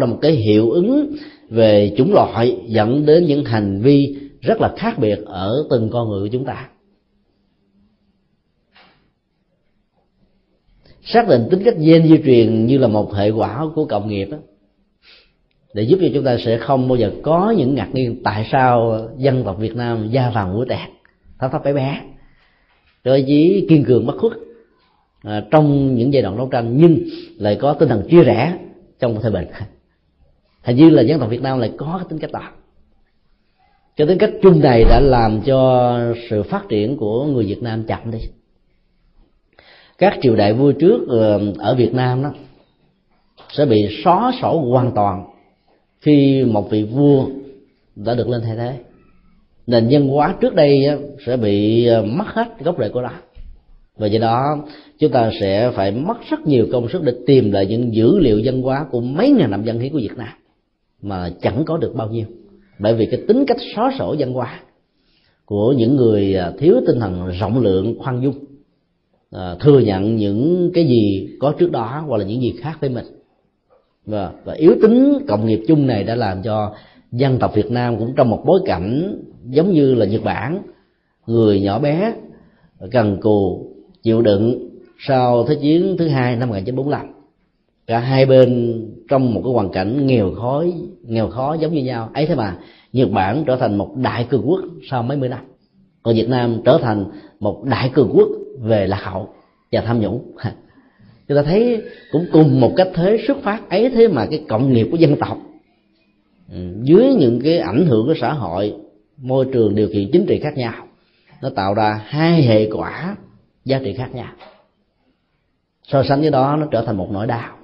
là một cái hiệu ứng về chủng loại dẫn đến những hành vi rất là khác biệt ở từng con người của chúng ta. Xác định tính cách gen di truyền như là một hệ quả của cộng nghiệp đó, để giúp cho chúng ta sẽ không bao giờ có những ngạc nhiên tại sao dân tộc Việt Nam da vàng mũi đẹp, thấp thấp bé bé. Rồi chỉ kiên cường bất khuất à, trong những giai đoạn đấu tranh nhưng lại có tinh thần chia rẽ trong một thời bình hình như là dân tộc Việt Nam lại có cái tính cách đó. Cái tính cách chung này đã làm cho sự phát triển của người Việt Nam chậm đi. Các triều đại vua trước ờ, ở Việt Nam đó, sẽ bị xóa sổ hoàn toàn khi một vị vua đã được lên thay thế. Nền văn hóa trước đây sẽ bị ờ, mất hết gốc rễ của nó. Và do đó, chúng ta sẽ phải mất rất nhiều công sức để tìm lại những dữ liệu văn hóa của mấy ngàn năm văn hiến của Việt Nam mà chẳng có được bao nhiêu. Bởi vì cái tính cách xóa sổ văn hóa của những người à, thiếu tinh thần rộng lượng khoan dung à, thừa nhận những cái gì có trước đó hoặc là những gì khác với mình. Và, và yếu tính cộng nghiệp chung này đã làm cho dân tộc Việt Nam cũng trong một bối cảnh giống như là Nhật Bản. Người nhỏ bé cần cù chịu đựng sau thế chiến thứ hai năm 1945 cả hai bên trong một cái hoàn cảnh nghèo khó nghèo khó giống như nhau. Ấy thế mà, Nhật Bản trở thành một đại cường quốc sau mấy mươi năm. Còn Việt Nam trở thành một đại cường quốc về lạc hậu và tham nhũng. Chúng ta thấy cũng cùng một cách thế xuất phát. Ấy thế mà cái cộng nghiệp của dân tộc ừ, dưới những cái ảnh hưởng của xã hội, môi trường, điều kiện chính trị khác nhau, nó tạo ra hai hệ quả giá trị khác nhau. So sánh với đó, nó trở thành một nỗi đau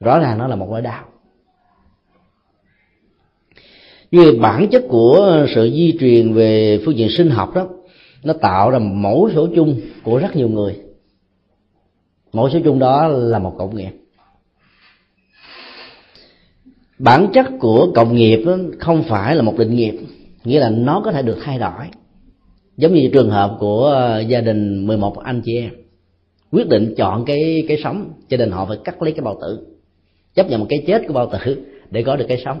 rõ ràng nó là một nỗi đau vì bản chất của sự di truyền về phương diện sinh học đó, nó tạo ra mẫu số chung của rất nhiều người. Mẫu số chung đó là một cộng nghiệp. Bản chất của cộng nghiệp không phải là một định nghiệp, nghĩa là nó có thể được thay đổi. Giống như trường hợp của ờ, gia đình 11 anh chị em. Quyết định chọn cái cái sống cho nên họ phải cắt lấy cái bao tử chấp nhận một cái chết của bao tử để có được cái sống.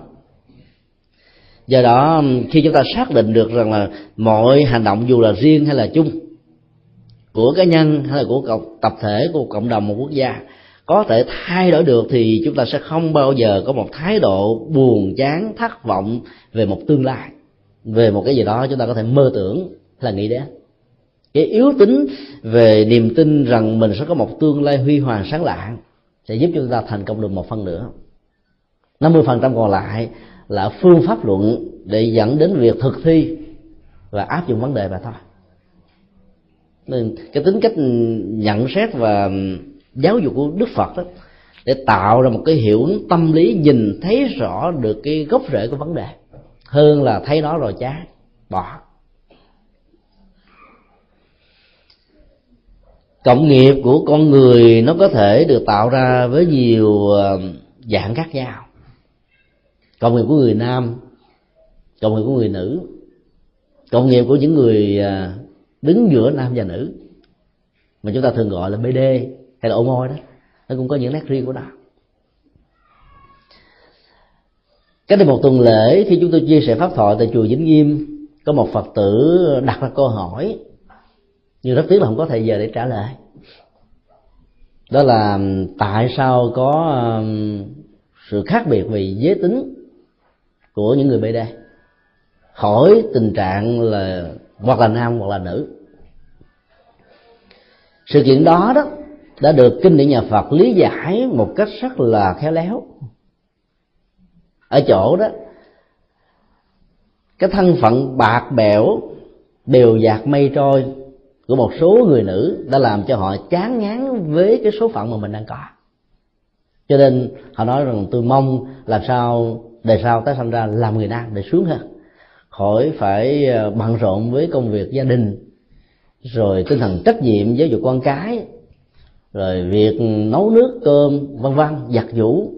Do đó khi chúng ta xác định được rằng là mọi hành động dù là riêng hay là chung của cá nhân hay là của cộng, tập thể của cộng đồng một quốc gia có thể thay đổi được thì chúng ta sẽ không bao giờ có một thái độ buồn chán thất vọng về một tương lai về một cái gì đó chúng ta có thể mơ tưởng là nghĩ đến. Cái yếu tính về niềm tin rằng mình sẽ có một tương lai huy hoàng sáng lạng sẽ giúp chúng ta thành công được một phần nữa. 50% còn lại là phương pháp luận để dẫn đến việc thực thi và áp dụng vấn đề mà thôi. Nên cái tính cách nhận xét và giáo dục của đức phật đó, để tạo ra một cái hiểu tâm lý nhìn thấy rõ được cái gốc rễ của vấn đề. Hơn là thấy nó rồi chán, bỏ. Cộng nghiệp của con người nó có thể được tạo ra với nhiều ờ, dạng khác nhau. Cộng nghiệp của người nam, cộng nghiệp của người nữ, cộng nghiệp của những người ờ, đứng giữa nam và nữ. Mà chúng ta thường gọi là bd hay là ô môi đó. Nó cũng có những nét riêng của nó. Cách đây một tuần lễ khi chúng tôi chia sẻ pháp thoại tại chùa Vĩnh Nghiêm. Có một phật tử đặt ra câu hỏi nhưng rất tiếc là không có thời giờ để trả lời. Đó là tại sao có sự khác biệt về giới tính của những người BD khỏi tình trạng là hoặc là nam hoặc là nữ. Sự kiện đó đó đã được kinh điển nhà Phật lý giải một cách rất là khéo léo. Ở chỗ đó, cái thân phận bạc bẽo, đều dạt mây trôi của một số người nữ đã làm cho họ chán ngán với cái số phận mà mình đang có. Cho nên họ nói rằng, tôi mong làm sao đời sau tái sinh ra làm người nam để sướng hơn, khỏi phải ờ, bận rộn với công việc gia đình, rồi tinh thần trách nhiệm giáo dục con cái, rồi việc nấu nước, cơm, vân vân, giặt giũ.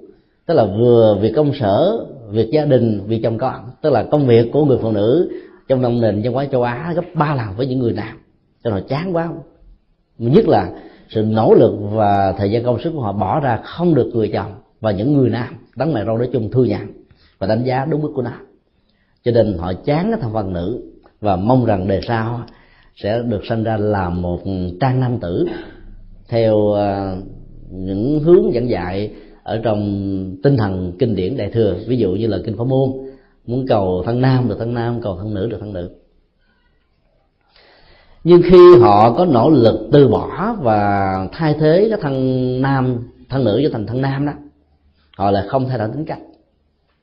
Tức là vừa việc công sở, việc gia đình, việc chồng con, tức là công việc của người phụ nữ trong nông nền văn hóa châu á gấp ba lần với những người nam cho nó chán quá nhất là sự nỗ lực và thời gian công sức của họ bỏ ra không được người chồng và những người nam, đấng mày râu nói chung thư nhận và đánh giá đúng mức của nó. Cho nên họ chán cái thằng phần nữ và mong rằng đời sau sẽ được sinh ra là một trang nam tử theo ờ, những hướng dẫn dạy ở trong tinh thần kinh điển đại thừa. Ví dụ như là kinh pháp môn, muốn cầu thân nam được thân nam, cầu thân nữ được thân nữ nhưng khi họ có nỗ lực từ bỏ và thay thế cái thân nam, thân nữ cho thành thân nam đó, họ lại không thay đổi tính cách.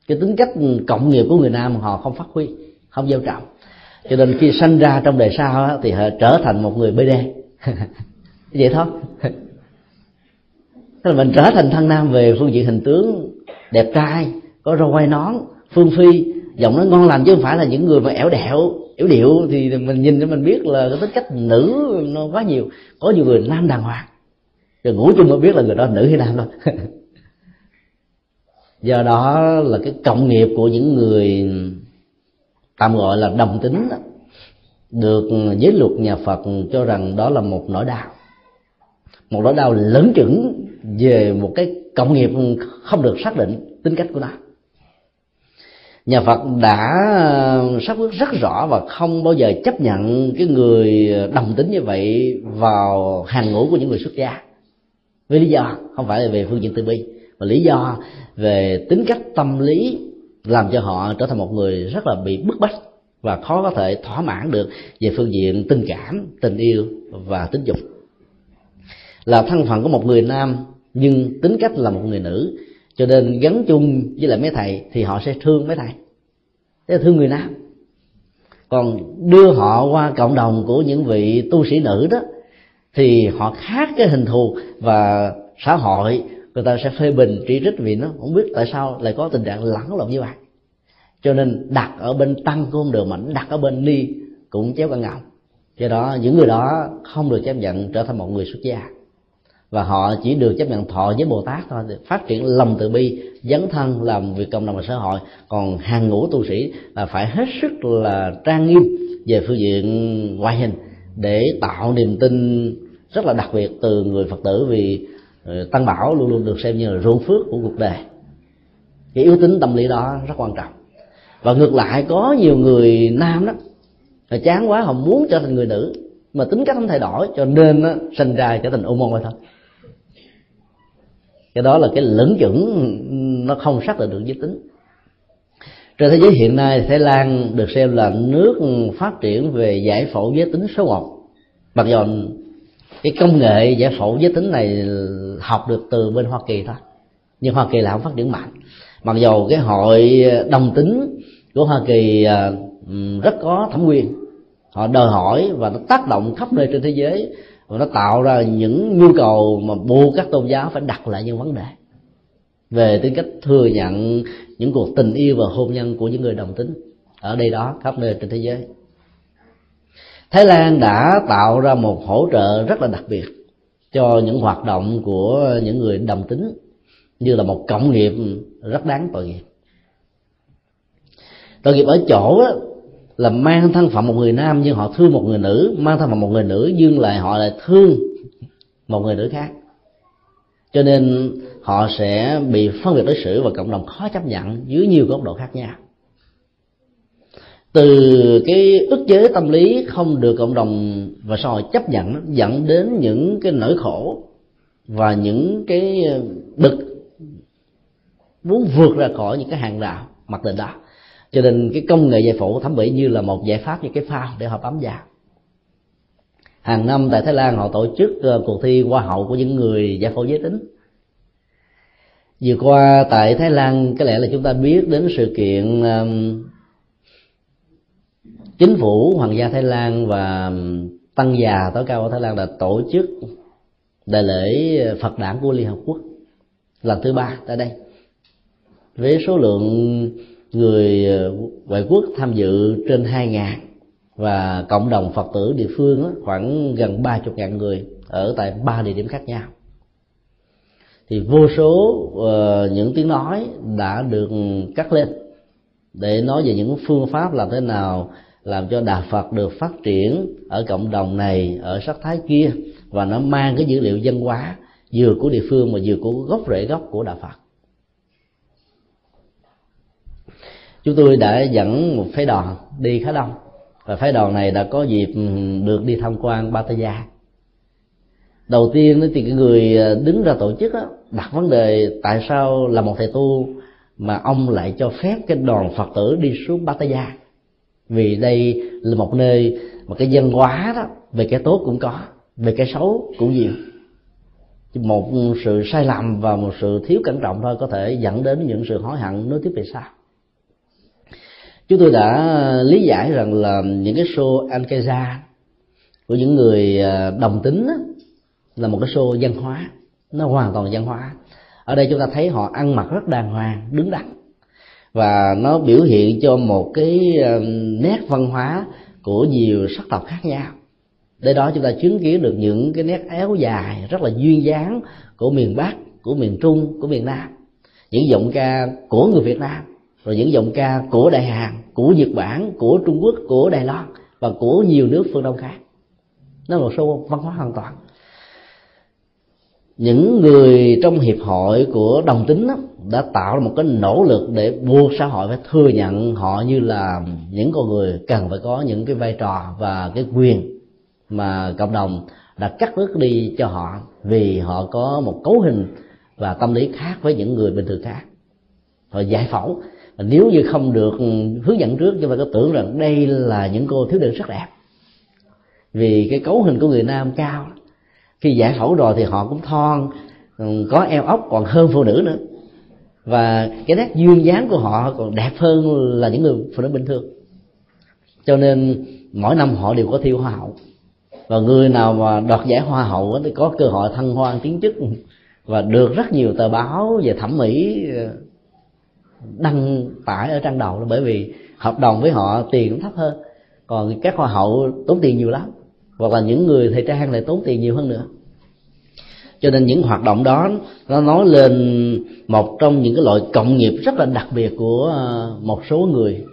Cái tính cách cộng nghiệp của người nam họ không phát huy, không gieo trọng cho nên khi sanh ra trong đời sau thì họ trở thành một người bd vậy thôi. Tức là mình trở thành thân nam về phương diện hình tướng đẹp trai, có râu quai nón, phương phi giọng nó ngon lành chứ không phải là những người mà ẻo đẹo yếu điệu. Thì mình nhìn cho mình biết là cái tính cách nữ nó quá nhiều. Có nhiều người nam đàng hoàng. Rồi ngủ chung mới biết là người đó nữ hay nam thôi. Do đó là cái cộng nghiệp của những người tạm gọi là đồng tính đó, được giới luật nhà Phật cho rằng đó là một nỗi đau. Một nỗi đau lớn chừng về một cái cộng nghiệp không được xác định tính cách của nó nhà Phật đã ờ, xác quyết rất rõ và không bao giờ chấp nhận cái người đồng tính như vậy vào hàng ngũ của những người xuất gia. Vì lý do, không phải là về phương diện từ bi, mà lý do về tính cách, tâm lý làm cho họ trở thành một người rất là bị bức bách và khó có thể thỏa mãn được về phương diện tình cảm, tình yêu và tính dục. Là thân phận của một người nam, nhưng tính cách là một người nữ cho nên gắn chung với lại mấy thầy thì họ sẽ thương mấy thầy. Sẽ thương người nam. Còn đưa họ qua cộng đồng của những vị tu sĩ nữ đó, thì họ khác cái hình thù và xã hội. Người ta sẽ phê bình chỉ trích vì nó. Không biết tại sao lại có tình trạng lẫn lộn như vậy. Cho nên đặt ở bên tăng cũng không được mà đặt ở bên ni cũng chéo cả ngọng do đó, những người đó không được chấp nhận trở thành một người xuất gia và họ chỉ được chấp nhận thọ với bồ tát thôi, phát triển lòng từ bi, dấn thân làm việc cộng đồng và xã hội. Còn hàng ngũ tu sĩ là phải hết sức là trang nghiêm về phương diện ngoại hình để tạo niềm tin rất là đặc biệt từ người phật tử vì ờ, tăng bảo luôn luôn được xem như là ruộng phước của cuộc đời. Cái yếu tính tâm lý đó rất quan trọng. Và ngược lại, có nhiều người nam đó là chán quá, họ muốn trở thành người nữ, mà tính cách không thay đổi, cho nên nó sinh ra trở thành ô môn thôi cái đó là cái lẫn chuẩn nó không xác định được giới tính. Trên thế giới hiện nay, thái lan được xem là nước phát triển về giải phẫu giới tính số một. Mặc dù cái công nghệ giải phẫu giới tính này học được từ bên hoa kỳ thôi, nhưng hoa kỳ là không phát triển mạnh. Mặc dù cái hội đồng tính của hoa kỳ à, ừ, rất có thẩm quyền. Họ đòi hỏi và nó tác động khắp nơi trên thế giới và nó tạo ra những nhu cầu mà buộc các tôn giáo phải đặt lại những vấn đề. Về tính cách thừa nhận những cuộc tình yêu và hôn nhân của những người đồng tính. Ở đây đó khắp nơi trên thế giới. Thái lan đã tạo ra một hỗ trợ rất là đặc biệt cho những hoạt động của những người đồng tính như là một cộng nghiệp rất đáng tội nghiệp. Tội nghiệp ở chỗ đó, là mang thân phận một người nam nhưng họ thương một người nữ, mang thân phận một người nữ nhưng lại họ lại thương một người nữ khác. Cho nên họ sẽ bị phân biệt đối xử và cộng đồng khó chấp nhận dưới nhiều góc độ khác nhau. Từ cái ức chế tâm lý không được cộng đồng và xã hội chấp nhận dẫn đến những cái nỗi khổ và những cái bực muốn vượt ra khỏi những cái hàng rào mặc định đó cho nên cái công nghệ giải phẫu thẩm mỹ như là một giải pháp như cái phao để họ bám da. Hàng năm tại thái lan họ tổ chức ờ, cuộc thi hoa hậu của những người giải phẫu giới tính. Vừa qua tại thái lan có lẽ là chúng ta biết đến sự kiện um, chính phủ hoàng gia thái lan và tăng già tối cao ở thái lan đã tổ chức đại lễ phật đản của liên hợp quốc lần thứ ba tại đây. Với số lượng người ờ, ngoại quốc tham dự trên hai ngàn và cộng đồng phật tử địa phương khoảng gần ba chục ngàn người ở tại ba địa điểm khác nhau. Thì vô số uh, những tiếng nói đã được cắt lên để nói về những phương pháp làm thế nào làm cho đạo Phật được phát triển ở cộng đồng này ở sắc thái kia và nó mang cái dữ liệu dân hóa vừa của địa phương mà vừa của gốc rễ gốc của đạo Phật. Chúng tôi đã dẫn một phái đoàn đi khá đông. Và phái đoàn này đã có dịp ừ, được đi tham quan Pattaya. Đầu tiên thì cái người ờ, đứng ra tổ chức đặt vấn đề tại sao là một thầy tu mà ông lại cho phép cái đoàn phật tử đi xuống Pattaya. Vì đây là một nơi mà cái dân hóa đó, về cái tốt cũng có, về cái xấu cũng nhiều. Một sự sai lầm và một sự thiếu cẩn trọng thôi có thể dẫn đến những sự hối hận nối tiếp về sau chúng tôi đã lý giải rằng là những cái show Ankeza của những người à, đồng tính đó, là một cái show văn hóa. Nó hoàn toàn văn hóa. Ở đây chúng ta thấy họ ăn mặc rất đàng hoàng đứng đắn. Và nó biểu hiện cho một cái à, nét văn hóa của nhiều sắc tộc khác nhau. Để đó chúng ta chứng kiến được những cái nét éo dài rất là duyên dáng của miền bắc của miền trung của miền nam. Những giọng ca của người việt nam rồi những giọng ca của đại hàn của nhật bản của trung quốc của đài loan và của nhiều nước phương đông khác. Nó là một số văn hóa hoàn toàn. Những người trong hiệp hội của đồng tính đó, đã tạo ra một cái nỗ lực để buộc xã hội phải thừa nhận họ như là những con người cần phải có những cái vai trò và cái quyền mà cộng đồng đã cắt đứt đi cho họ vì họ có một cấu hình và tâm lý khác với những người bình thường khác. Họ giải phẫu nếu như không được ừ, hướng dẫn trước, chúng ta có tưởng rằng đây là những cô thiếu nữ rất đẹp. Vì cái cấu hình của người nam cao, khi giải phẫu rồi thì họ cũng thon ừ, có eo ốc còn hơn phụ nữ nữa. Và cái nét duyên dáng của họ còn đẹp hơn là những người phụ nữ bình thường. Cho nên mỗi năm họ đều có thiêu hoa hậu. Và người nào mà đoạt giải hoa hậu thì có cơ hội thăng hoa tiến chức. Và được rất nhiều tờ báo về thẩm mỹ ừ, đăng tải ở trang đầu là bởi vì hợp đồng với họ tiền cũng thấp hơn. Còn các hoa hậu tốn tiền nhiều lắm hoặc là những người thời trang lại tốn tiền nhiều hơn nữa. Cho nên những hoạt động đó nó nói lên một trong những cái loại cộng nghiệp rất là đặc biệt của ờ, một số người.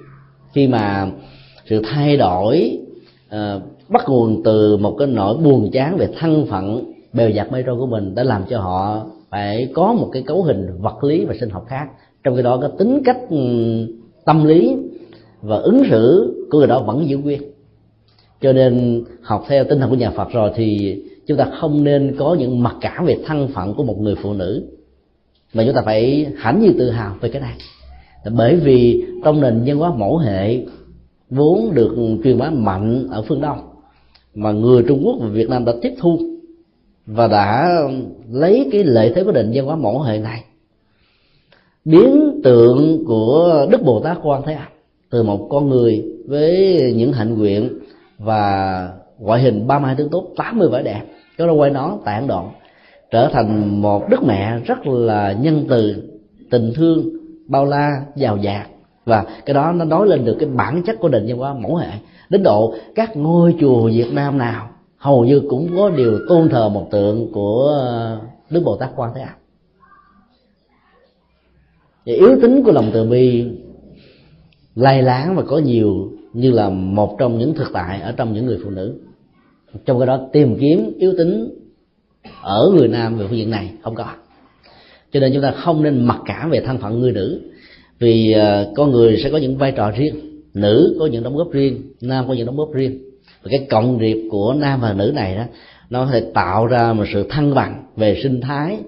Khi mà sự thay đổi uh, bắt nguồn từ một cái nỗi buồn chán về thân phận bèo dạt mây trôi của mình đã làm cho họ phải có một cái cấu hình vật lý và sinh học khác trong khi đó cái tính cách ừ, tâm lý và ứng xử của người đó vẫn giữ nguyên. Cho nên học theo tinh thần của nhà Phật rồi thì chúng ta không nên có những mặc cảm về thân phận của một người phụ nữ. Mà chúng ta phải hãnh như tự hào về cái này. Bởi vì trong nền văn hóa mẫu hệ vốn được truyền bá mạnh ở phương đông, mà người trung quốc và việt nam đã tiếp thu và đã lấy cái lợi thế của định văn hóa mẫu hệ này biến tượng của đức bồ tát quan thế âm từ một con người với những hạnh nguyện và ngoại hình ba mươi hai tướng tốt 80 vẻ đẹp cho nó quay nó tại ấn độ trở thành một đức mẹ rất là nhân từ, tình thương, bao la, giàu dạt và cái đó nó nói lên được cái bản chất của nền văn hóa mẫu hệ, đến độ các ngôi chùa Việt Nam nào hầu như cũng có điều tôn thờ một tượng của Đức Bồ Tát Quan Thế Âm và yếu tính của lòng từ bi lai láng và có nhiều như là một trong những thực tại ở trong những người phụ nữ. Trong cái đó tìm kiếm yếu tính ở người nam về phương diện này không có. Cho nên chúng ta không nên mặc cả về thân phận người nữ, vì ờ, con người sẽ có những vai trò riêng, nữ có những đóng góp riêng, nam có những đóng góp riêng. Và cái cộng điệp của nam và nữ này đó, nó có thể tạo ra một sự thăng bằng về sinh thái,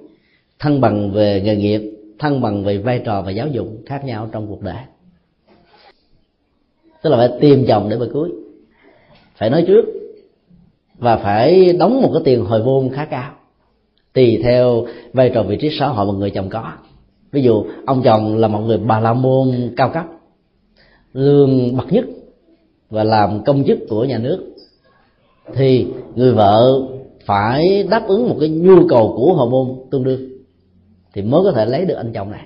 thăng bằng về nghề nghiệp thăng bằng về vai trò và giáo dục khác nhau trong cuộc đời. Tức là phải tìm chồng để mà cưới. Phải nói trước và phải đóng một cái tiền hồi vốn khá cao, tùy theo vai trò vị trí xã hội mà người chồng có. Ví dụ, ông chồng là một người bà la môn cao cấp, lương bậc nhất và làm công chức của nhà nước, thì người vợ phải đáp ứng một cái nhu cầu của hồi môn tương đương thì mới có thể lấy được anh chồng này.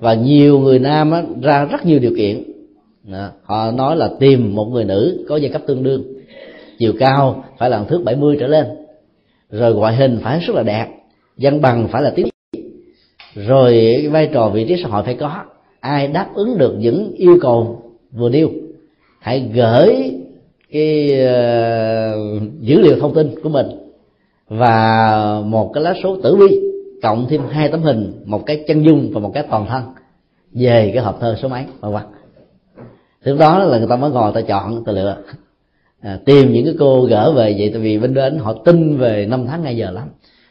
Và nhiều người nam á, ra rất nhiều điều kiện. Đó. họ nói là tìm một người nữ có giai cấp tương đương chiều cao phải là thước 70 trở lên rồi ngoại hình phải rất là đẹp văn bằng phải là tiếng rồi cái vai trò vị trí xã hội phải có. Ai đáp ứng được những yêu cầu vừa nêu hãy gửi cái uh, dữ liệu thông tin của mình và một cái lá số tử vi cộng thêm hai tấm hình một cái chân dung và một cái toàn thân về cái hộp thơ số mấy vân vân. Lúc đó là người ta mới ngồi ta chọn ta lựa à, tìm những cái cô gỡ về vậy tại vì bên đến họ tin về năm tháng ngày giờ lắm.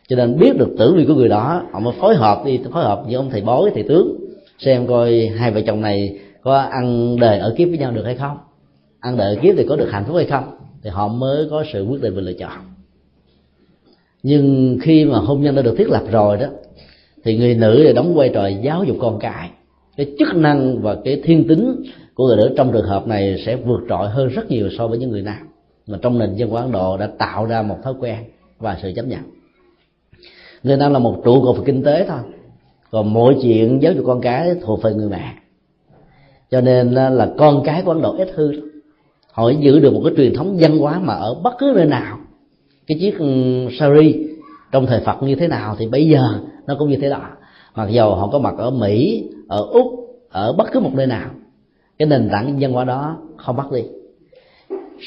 Cho nên biết được tử vi của người đó họ mới phối hợp đi phối hợp với ông thầy bói thầy tướng xem coi hai vợ chồng này có ăn đời ở kiếp với nhau được hay không. Ăn đời ở kiếp thì có được hạnh phúc hay không thì họ mới có sự quyết định và lựa chọn nhưng khi mà hôn nhân đã được thiết lập rồi đó, thì người nữ là đóng vai trò giáo dục con cái. Cái chức năng và cái thiên tính của người nữ trong trường hợp này sẽ vượt trội hơn rất nhiều so với những người nam. Mà trong nền dân hóa Ấn Độ đã tạo ra một thói quen và sự chấp nhận. Người nam là một trụ cột về kinh tế thôi. Còn mọi chuyện giáo dục con cái thuộc về người mẹ. Cho nên là con cái của ấn độ ít hư họ giữ được một cái truyền thống văn hóa mà ở bất cứ nơi nào cái chiếc ừ, sari trong thời phật như thế nào thì bây giờ nó cũng như thế đó. Mặc dầu họ có mặt ở mỹ, ở úc, ở bất cứ một nơi nào, cái nền tảng văn hóa đó không mất đi.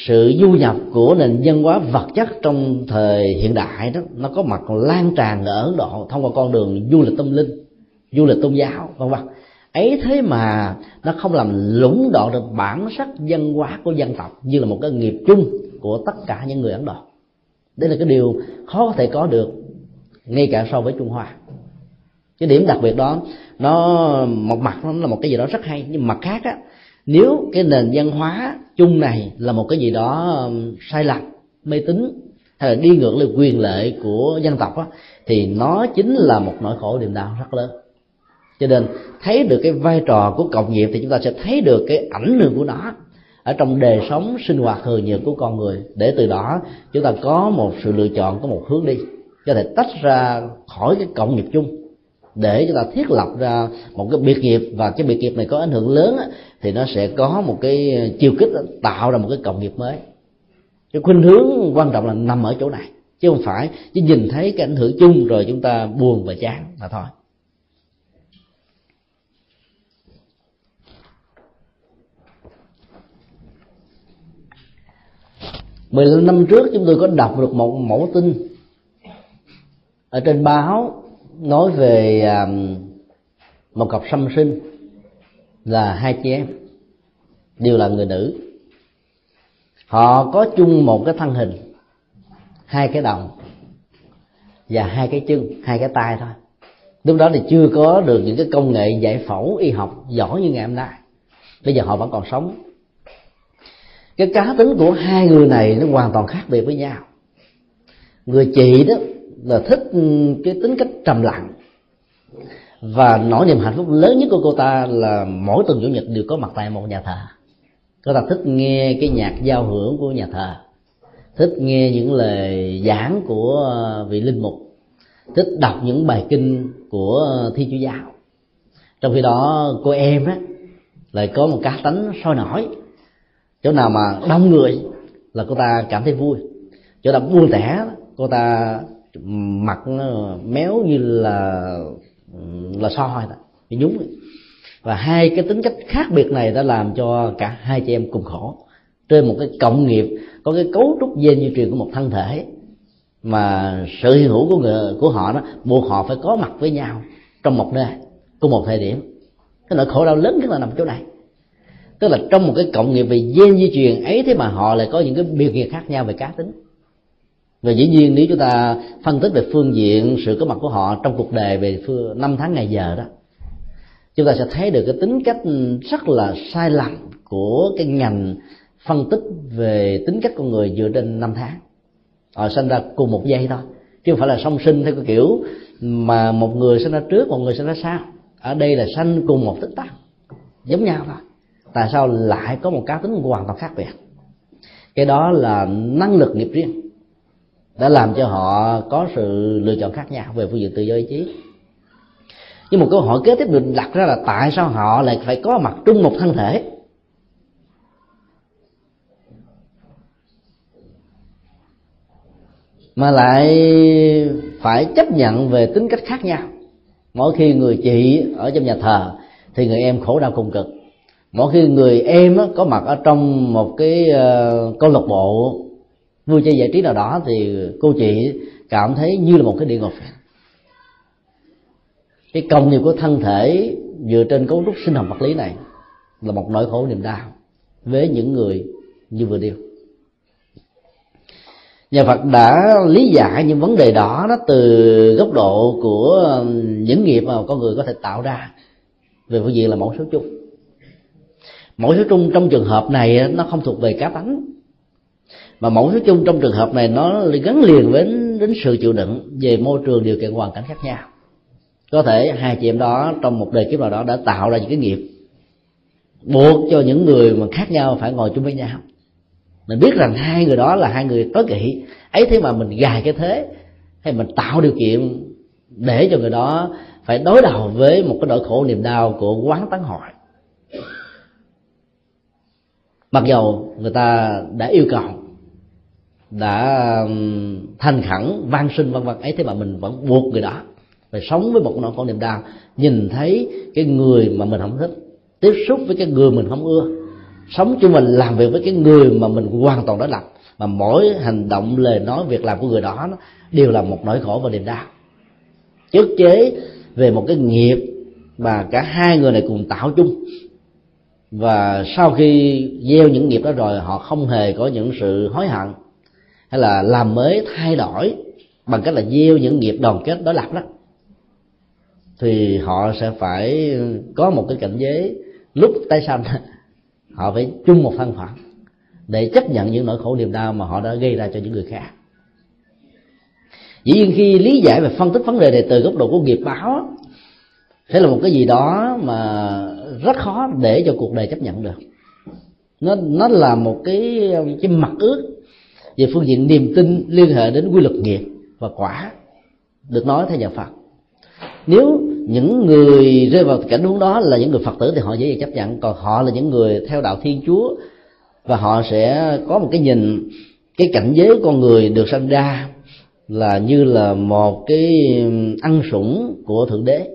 Sự du nhập của nền văn hóa vật chất trong thời hiện đại đó, nó có mặt lan tràn ở ấn độ thông qua con đường du lịch tâm linh, du lịch tôn giáo, vân vân. Ấy thế mà nó không làm lũng đoạn được bản sắc văn hóa của dân tộc như là một cái nghiệp chung của tất cả những người ấn độ đây là cái điều khó có thể có được ngay cả so với trung hoa. Cái điểm đặc biệt đó nó một mặt nó là một cái gì đó rất hay nhưng mặt khác á nếu cái nền văn hóa chung này là một cái gì đó um, sai lầm mê tín hay là đi ngược lại quyền lệ của dân tộc á, thì nó chính là một nỗi khổ niềm đau rất lớn. Cho nên thấy được cái vai trò của cộng nghiệp thì chúng ta sẽ thấy được cái ảnh hưởng của nó ở trong đời sống sinh hoạt thường nhật của con người, để từ đó chúng ta có một sự lựa chọn, có một hướng đi. Có thể tách ra khỏi cái cộng nghiệp chung. Để chúng ta thiết lập ra một cái biệt nghiệp, và cái biệt nghiệp này có ảnh hưởng lớn thì nó sẽ có một cái chiều kích tạo ra một cái cộng nghiệp mới. Cái khuynh hướng quan trọng là nằm ở chỗ này, chứ không phải chỉ nhìn thấy cái ảnh hưởng chung rồi chúng ta buồn và chán mà thôi. 15 năm trước chúng tôi có đọc được một mẫu tin ở trên báo nói về à, một cặp song sinh là hai chị em, đều là người nữ. Họ có chung một cái thân hình, hai cái đầu và hai cái chân, hai cái tay thôi. Lúc đó thì chưa có được những cái công nghệ giải phẫu y học giỏi như ngày hôm nay. Bây giờ họ vẫn còn sống cái cá tính của hai người này nó hoàn toàn khác biệt với nhau. Người chị đó là thích cái tính cách trầm lặng. Và nỗi niềm hạnh phúc lớn nhất của cô ta là mỗi tuần chủ nhật đều có mặt tại một nhà thờ. Cô ta thích nghe cái nhạc giao hưởng của nhà thờ. Thích nghe những lời giảng của vị linh mục. Thích đọc những bài kinh của thi chúa giáo. Trong khi đó, cô em á, lại có một cá tánh sôi nổi chỗ nào mà đông người là cô ta cảm thấy vui. Chỗ nào buông tẻ, cô ta mặt nó méo như là là soi đó bị nhúng và hai cái tính cách khác biệt này đã làm cho cả hai chị em cùng khổ. Trên một cái cộng nghiệp, có cái cấu trúc gen di truyền của một thân thể, mà sự hiện hữu của người, của họ đó, buộc họ phải có mặt với nhau trong một nơi, cùng một thời điểm. Cái nỗi khổ đau lớn nhất là nằm chỗ này tức là trong một cái cộng nghiệp về gen di truyền ấy, thế mà họ lại có những cái biểu hiện khác nhau về cá tính. Và dĩ nhiên nếu chúng ta phân tích về phương diện sự có mặt của họ trong cuộc đời về phương, năm tháng ngày giờ đó, chúng ta sẽ thấy được cái tính cách rất là sai lầm của cái ngành phân tích về tính cách con người dựa trên năm tháng. Họ sinh ra cùng một giây thôi, chứ không phải là song sinh theo cái kiểu mà một người sinh ra trước, một người sinh ra sau. Ở đây là sanh cùng một tích tắc, giống nhau thôi tại sao lại có một cá tính hoàn toàn khác biệt? Cái đó là năng lực nghiệp riêng đã làm cho họ có sự lựa chọn khác nhau về phương diện tự do ý chí. Nhưng một câu hỏi kế tiếp được đặt ra là tại sao họ lại phải có mặt chung một thân thể? Mà lại phải chấp nhận về tính cách khác nhau. Mỗi khi người chị ở trong nhà thờ thì người em khổ đau cùng cực mỗi khi người em á, có mặt ở trong một cái uh, câu lạc bộ vui chơi giải trí nào đó thì cô chị cảm thấy như là một cái địa ngục. Cái công nghiệp của thân thể dựa trên cấu trúc sinh học vật lý này là một nỗi khổ niềm đau với những người như vừa điêu, nhà Phật đã lý giải những vấn đề đó đó từ góc độ của những nghiệp mà con người có thể tạo ra. Về phương diện là mẫu số chung mẫu số chung trong trường hợp này nó không thuộc về cá tánh. Mà mẫu số chung trong trường hợp này, nó gắn liền với đến sự chịu đựng về môi trường điều kiện hoàn cảnh khác nhau. Có thể hai chị em đó trong một đời kiếp nào đó đã tạo ra những cái nghiệp buộc cho những người mà khác nhau phải ngồi chung với nhau. Mình biết rằng hai người đó là hai người tối kỵ. Ấy thế mà mình gài cái thế, hay mình tạo điều kiện để cho người đó phải đối đầu với một cái nỗi khổ niềm đau của quán tán hội mặc dầu người ta đã yêu cầu, đã thành khẩn, van sinh vân vân, ấy thế mà mình vẫn buộc người đó phải sống với một nỗi khổ niềm đau. Nhìn thấy cái người mà mình không thích, tiếp xúc với cái người mình không ưa, sống chung mình, làm việc với cái người mà mình hoàn toàn đối lập, mà mỗi hành động, lời nói, việc làm của người đó đều là một nỗi khổ và niềm đau. Chất chế về một cái nghiệp mà cả hai người này cùng tạo chung và sau khi gieo những nghiệp đó rồi, họ không hề có những sự hối hận hay là làm mới, thay đổi bằng cách là gieo những nghiệp đoàn kết đối lập đó. Thì họ sẽ phải có một cái cảnh giới lúc tái sanh, họ phải chung một thân phận để chấp nhận những nỗi khổ niềm đau mà họ đã gây ra cho những người khác. Dĩ nhiên khi lý giải và phân tích vấn đề này từ góc độ của nghiệp báo sẽ là một cái gì đó mà rất khó để cho cuộc đời chấp nhận được. Nó nó là một cái cái mặt ước về phương diện niềm tin liên hệ đến quy luật nghiệp và quả, được nói theo nhà Phật. Nếu những người rơi vào cảnh huống đó là những người phật tử thì họ dễ dàng chấp nhận, còn họ là những người theo đạo thiên chúa và họ sẽ có một cái nhìn, cái cảnh giới con người được sinh ra là như là một cái ăn sủng của thượng đế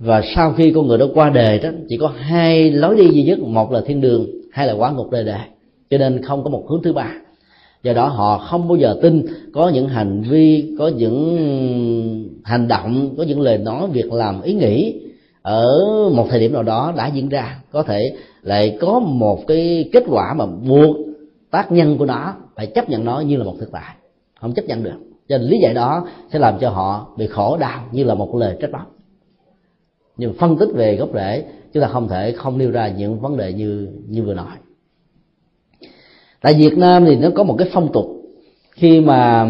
và sau khi con người đó qua đời đó, chỉ có hai lối đi duy nhất. Một là thiên đường, hai là quả ngục đời đời cho nên không có một hướng thứ ba. Do đó họ không bao giờ tin có những hành vi, có những hành động, có những lời nói, việc làm, ý nghĩ ở một thời điểm nào đó đã diễn ra. Có thể lại có một cái kết quả mà buộc tác nhân của nó phải chấp nhận nó như là một thực tại. Không chấp nhận được. Cho nên lý giải đó sẽ làm cho họ bị khổ đau như là một lời trách móc nhưng phân tích về gốc rễ, chúng ta không thể không nêu ra những vấn đề như như vừa nói. Tại việt nam thì nó có một cái phong tục, khi mà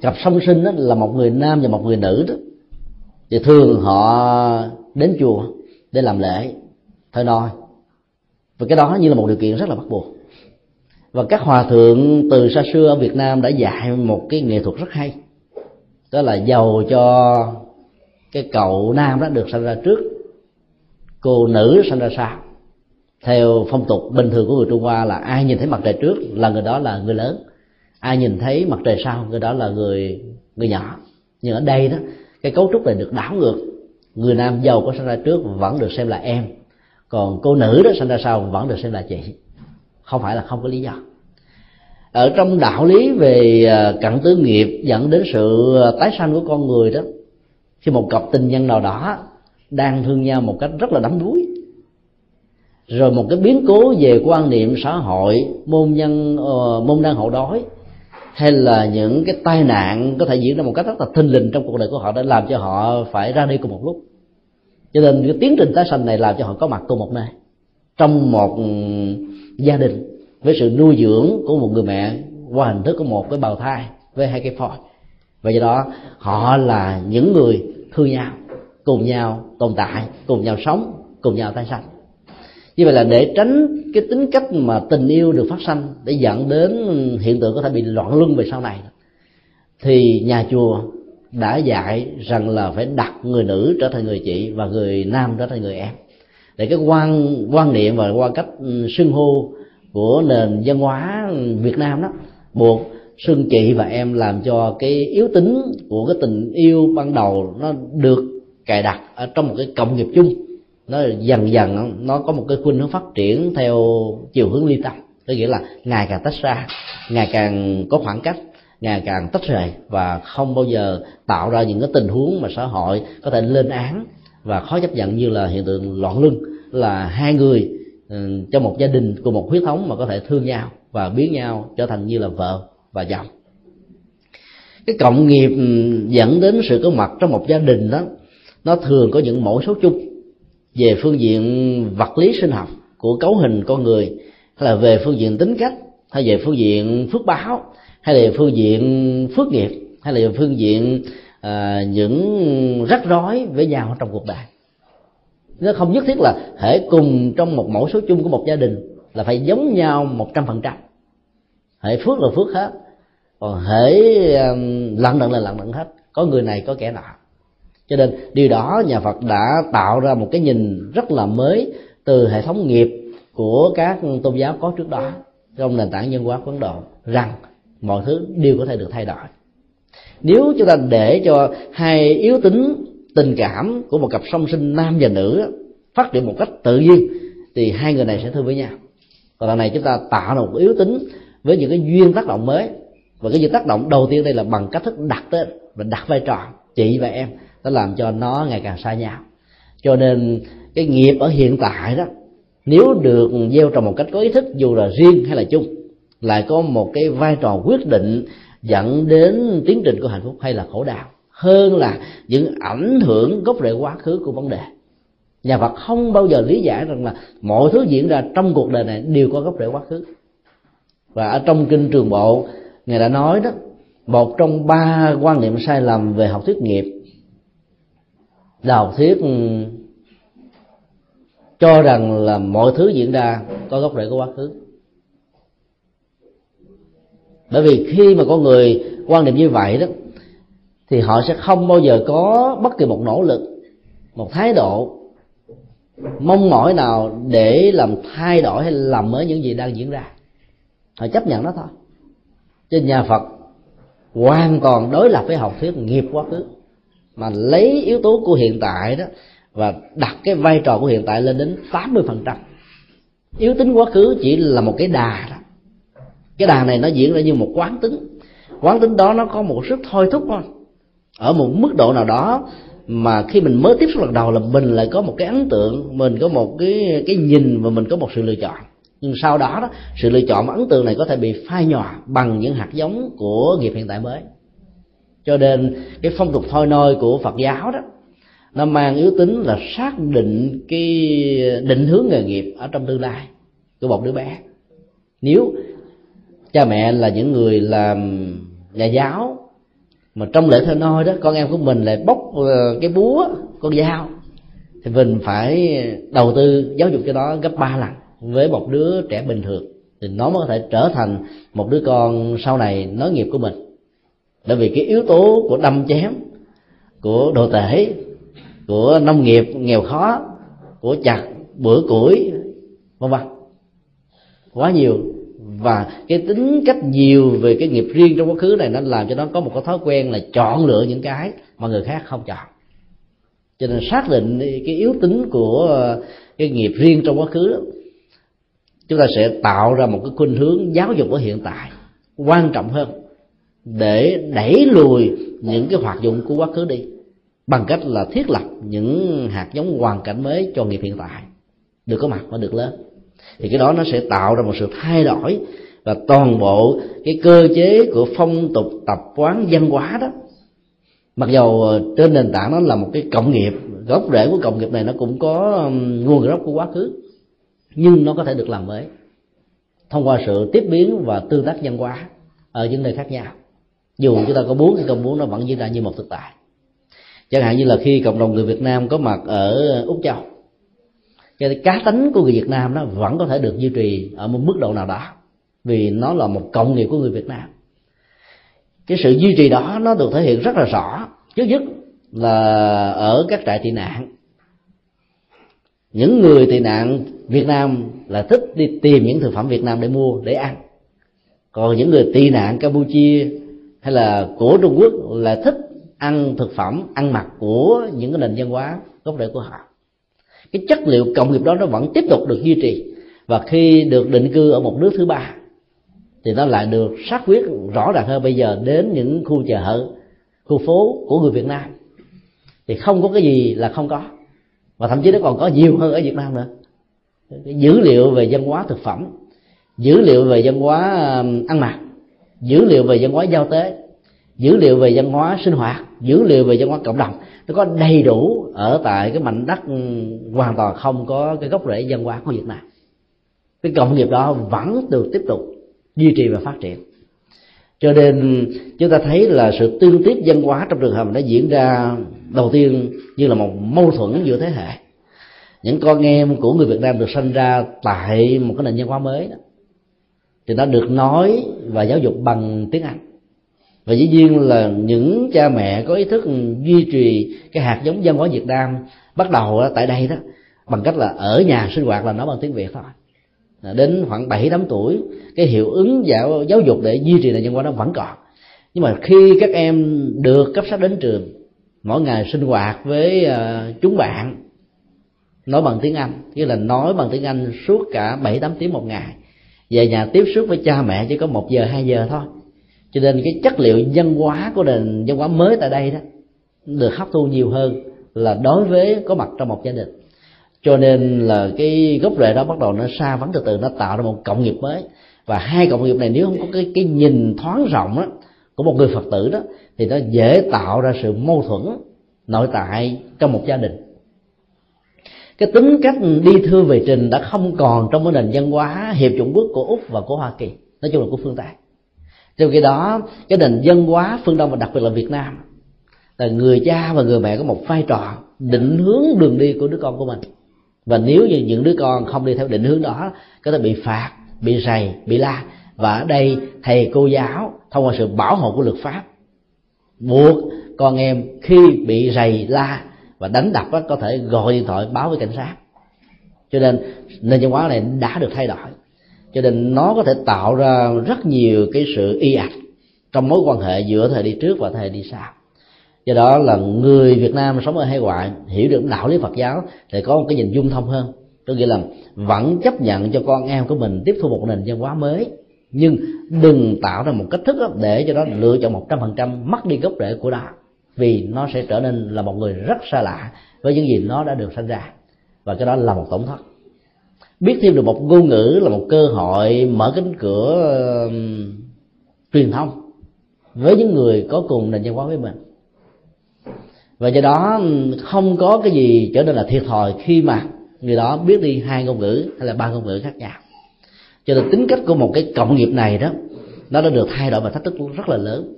cặp song sinh đó là một người nam và một người nữ đó, thì thường họ đến chùa để làm lễ thơ noi và cái đó như là một điều kiện rất là bắt buộc. Và các hòa thượng từ xa xưa ở Việt Nam đã dạy một cái nghệ thuật rất hay, đó là giàu cho cái cậu nam đó được sinh ra trước. Cô nữ sinh ra sau. Theo phong tục bình thường của người trung hoa là ai nhìn thấy mặt trời trước là người đó là người lớn. Ai nhìn thấy mặt trời sau, người đó là người người nhỏ. Nhưng ở đây đó, cái cấu trúc này được đảo ngược. Người nam giàu có sinh ra trước vẫn được xem là em. Còn cô nữ đó sinh ra sau vẫn được xem là chị. Không phải là không có lý do. Ở trong đạo lý về à, cận tứ nghiệp dẫn đến sự à, tái sanh của con người đó khi một cặp tình nhân nào đó đang thương nhau một cách rất là đắm đuối rồi một cái biến cố về quan niệm xã hội môn nhân uh, môn đăng hộ đói hay là những cái tai nạn có thể diễn ra một cách rất là thinh lình trong cuộc đời của họ đã làm cho họ phải ra đi cùng một lúc. Cho nên cái tiến trình tái sanh này làm cho họ có mặt cùng một nơi trong một gia đình với sự nuôi dưỡng của một người mẹ qua hình thức của một cái bào thai với hai cái phôi. Và do đó họ là những người thương nhau, cùng nhau tồn tại, cùng nhau sống, cùng nhau tái sanh. Như vậy là để tránh cái tính cách mà tình yêu được phát sanh để dẫn đến hiện tượng có thể bị loạn luân về sau này, thì nhà chùa đã dạy rằng là phải đặt người nữ trở thành người chị và người nam trở thành người em. Để cái quan quan niệm và quan cách ừ, xưng hô của nền văn hóa Việt Nam đó buộc xưng chị và em làm cho cái yếu tính của cái tình yêu ban đầu nó được cài đặt ở trong một cái cộng nghiệp chung. Nó dần dần nó có một cái khuynh hướng phát triển theo chiều hướng ly tâm. Có nghĩa là ngày càng tách ra, ngày càng có khoảng cách, ngày càng tách rời và không bao giờ tạo ra những cái tình huống mà xã hội có thể lên án và khó chấp nhận như là hiện tượng loạn lưng là hai người ừ, trong một gia đình cùng một huyết thống mà có thể thương nhau và biến nhau trở thành như là vợ và chồng cái cộng nghiệp ừ, dẫn đến sự có mặt trong một gia đình đó nó thường có những mẫu số chung về phương diện vật lý sinh học của cấu hình con người hay là về phương diện tính cách hay về phương diện phước báo hay là phương diện phước nghiệp hay là phương diện à, những rắc rối với nhau trong cuộc đời. Nó không nhất thiết là thể cùng trong một mẫu số chung của một gia đình là phải giống nhau một trăm phần trăm. Hệ phước là phước hết còn hễ um, lận đận là lận đận hết. Có người này có kẻ nọ. Cho nên điều đó nhà phật đã tạo ra một cái nhìn rất là mới từ hệ thống nghiệp của các tôn giáo có trước đó trong nền tảng nhân hóa của ấn độ rằng mọi thứ đều có thể được thay đổi. Nếu chúng ta để cho hai yếu tính tình cảm của một cặp song sinh nam và nữ phát triển một cách tự nhiên thì hai người này sẽ thương với nhau. Còn lần này chúng ta tạo một yếu tính với những cái duyên tác động mới và cái việc tác động đầu tiên đây là bằng cách thức đặt tên và đặt vai trò, chị và em, nó làm cho nó ngày càng xa nhau. Cho nên cái nghiệp ở hiện tại đó, nếu được gieo trồng một cách có ý thức, dù là riêng hay là chung, lại có một cái vai trò quyết định dẫn đến tiến trình của hạnh phúc hay là khổ đau, hơn là những ảnh hưởng gốc rễ quá khứ của vấn đề. Nhà Phật không bao giờ lý giải rằng là mọi thứ diễn ra trong cuộc đời này đều có gốc rễ quá khứ. Và ở trong kinh trường bộ ngài đã nói đó, một trong ba quan niệm sai lầm về học thuyết nghiệp, là học thuyết ừ, cho rằng là mọi thứ diễn ra có gốc rễ của quá khứ. Bởi vì khi mà con người quan niệm như vậy đó, thì họ sẽ không bao giờ có bất kỳ một nỗ lực, một thái độ mong mỏi nào để làm thay đổi hay làm mới những gì đang diễn ra. Họ chấp nhận nó thôi trên nhà phật hoàn toàn đối lập với học thuyết nghiệp quá khứ. Mà lấy yếu tố của hiện tại đó và đặt cái vai trò của hiện tại lên đến 80% yếu tính quá khứ chỉ là một cái đà đó. Cái đà này nó diễn ra như một quán tính. Quán tính đó nó có một sức thôi thúc thôi. Ở một mức độ nào đó mà khi mình mới tiếp xúc lần đầu là mình lại có một cái ấn tượng, mình có một cái cái nhìn và mình có một sự lựa chọn nhưng sau đó đó, sự lựa chọn ấn tượng này có thể bị phai nhòa bằng những hạt giống của nghiệp hiện tại mới. Cho nên, cái phong tục thôi nôi của phật giáo đó, nó mang yếu tính là xác định cái định hướng nghề nghiệp ở trong tương lai của một đứa bé. Nếu cha mẹ là những người làm nhà giáo, mà trong lễ thôi nôi đó, con em của mình lại bóc ờ, cái búa, con dao, thì mình phải đầu tư giáo dục cho nó gấp ba lần với một đứa trẻ bình thường thì nó mới có thể trở thành một đứa con sau này nối nghiệp của mình. Bởi vì cái yếu tố của đâm chém của đồ tể của nông nghiệp nghèo khó của chặt bữa củi vân vân quá nhiều. Và cái tính cách nhiều về cái nghiệp riêng trong quá khứ này nó làm cho nó có một cái thói quen là chọn lựa những cái mà người khác không chọn. Cho nên xác định cái yếu tính của cái nghiệp riêng trong quá khứ đó, chúng ta sẽ tạo ra một cái khuynh hướng giáo dục ở hiện tại quan trọng hơn để đẩy lùi những cái hoạt dụng của quá khứ đi bằng cách là thiết lập những hạt giống hoàn cảnh mới cho nghiệp hiện tại. Được có mặt và được lớn thì cái đó nó sẽ tạo ra một sự thay đổi và toàn bộ cái cơ chế của phong tục tập quán văn hóa đó, mặc dầu ờ, trên nền tảng nó là một cái cộng nghiệp, gốc rễ của cộng nghiệp này nó cũng có nguồn gốc của quá khứ nhưng nó có thể được làm mới thông qua sự tiếp biến và tương tác văn hóa ở những nơi khác nhau. Dù chúng ta có muốn hay không muốn, nó vẫn diễn ra như một thực tại. Chẳng hạn như là khi cộng đồng người Việt Nam có mặt ở Úc Châu cái cá tính của người Việt Nam nó vẫn có thể được duy trì ở một mức độ nào đó, vì nó là một cộng nghiệp của người Việt Nam. Cái sự duy trì đó nó được thể hiện rất là rõ. Trước nhất là ở các trại tị nạn những người tị nạn Việt Nam là thích đi tìm những thực phẩm Việt Nam để mua, để ăn. Còn những người tị nạn Campuchia hay là của Trung Quốc là thích ăn thực phẩm, ăn mặc của những cái nền văn hóa gốc rễ của họ. Cái chất liệu cộng nghiệp đó nó vẫn tiếp tục được duy trì. Và khi được định cư ở một nước thứ ba, thì nó lại được xác quyết rõ ràng hơn bây giờ đến những khu chợ khu phố của người Việt Nam. Thì không có cái gì là không có và thậm chí nó còn có nhiều hơn ở việt nam nữa. Cái dữ liệu về văn hóa thực phẩm, dữ liệu về văn hóa um, ăn mặc, dữ liệu về văn hóa giao tế, dữ liệu về văn hóa sinh hoạt, dữ liệu về văn hóa cộng đồng, nó có đầy đủ ở tại cái mảnh đất um, hoàn toàn không có cái gốc rễ văn hóa của việt nam. Cái công nghiệp đó vẫn được tiếp tục duy trì và phát triển cho nên, chúng ta thấy là sự tương tiếp văn hóa trong trường hợp đã diễn ra đầu tiên như là một mâu thuẫn giữa thế hệ. Những con em của người Việt Nam được sinh ra tại một cái nền văn hóa mới đó. Thì nó được nói và giáo dục bằng tiếng Anh. Và dĩ nhiên là những cha mẹ có ý thức duy trì cái hạt giống văn hóa Việt Nam bắt đầu tại đây đó, bằng cách là ở nhà sinh hoạt là nói bằng tiếng Việt thôi đến khoảng bảy tám tuổi cái hiệu ứng giáo giáo dục để duy trì nền văn hóa nó vẫn còn. Nhưng mà khi các em được cấp sách đến trường mỗi ngày sinh hoạt với uh, chúng bạn nói bằng tiếng anh nghĩa là nói bằng tiếng anh suốt cả bảy tám tiếng một ngày. Về nhà tiếp xúc với cha mẹ chỉ có một giờ hai giờ thôi. Cho nên cái chất liệu văn hóa của nền văn hóa mới tại đây đó được hấp thu nhiều hơn là đối với có mặt trong một gia đình cho nên là cái gốc rễ đó bắt đầu nó xa vắng từ từ, nó tạo ra một cộng nghiệp mới. Và hai cộng nghiệp này nếu không có cái cái nhìn thoáng rộng đó của một người phật tử đó, thì nó dễ tạo ra sự mâu thuẫn nội tại trong một gia đình. Cái tính cách đi thư về trình đã không còn trong cái nền văn hóa hiệp chủng quốc của úc và của hoa kỳ, nói chung là của phương tây. Trong khi đó, cái nền văn hóa phương đông và đặc biệt là việt nam là người cha và người mẹ có một vai trò định hướng đường đi của đứa con của mình và nếu như những đứa con không đi theo định hướng đó, có thể bị phạt, bị rầy, bị la. Và ở đây, thầy cô giáo thông qua sự bảo hộ của luật pháp buộc con em khi bị rầy, la và đánh đập có thể gọi điện thoại báo với cảnh sát. Cho nên nền văn hóa này đã được thay đổi. Cho nên nó có thể tạo ra rất nhiều cái sự y ạch trong mối quan hệ giữa thời đi trước và thời đi sau do đó là người Việt Nam sống ở hải ngoại hiểu được đạo lý Phật giáo thì có một cái nhìn dung thông hơn. Có nghĩa là vẫn chấp nhận cho con em của mình tiếp thu một nền văn hóa mới nhưng đừng tạo ra một cách thức để cho nó lựa chọn một trăm phần trăm mất đi gốc rễ của đó vì nó sẽ trở nên là một người rất xa lạ với những gì nó đã được sinh ra. Và cái đó là một tổn thất. Biết thêm được một ngôn ngữ là một cơ hội mở cánh cửa uh, truyền thông với những người có cùng nền văn hóa với mình và do đó ừ, không có cái gì trở nên là thiệt thòi khi mà người đó biết đi hai ngôn ngữ hay là ba ngôn ngữ khác nhau. Cho nên tính cách của một cái cộng nghiệp này đó, nó đã được thay đổi và thách thức rất là lớn.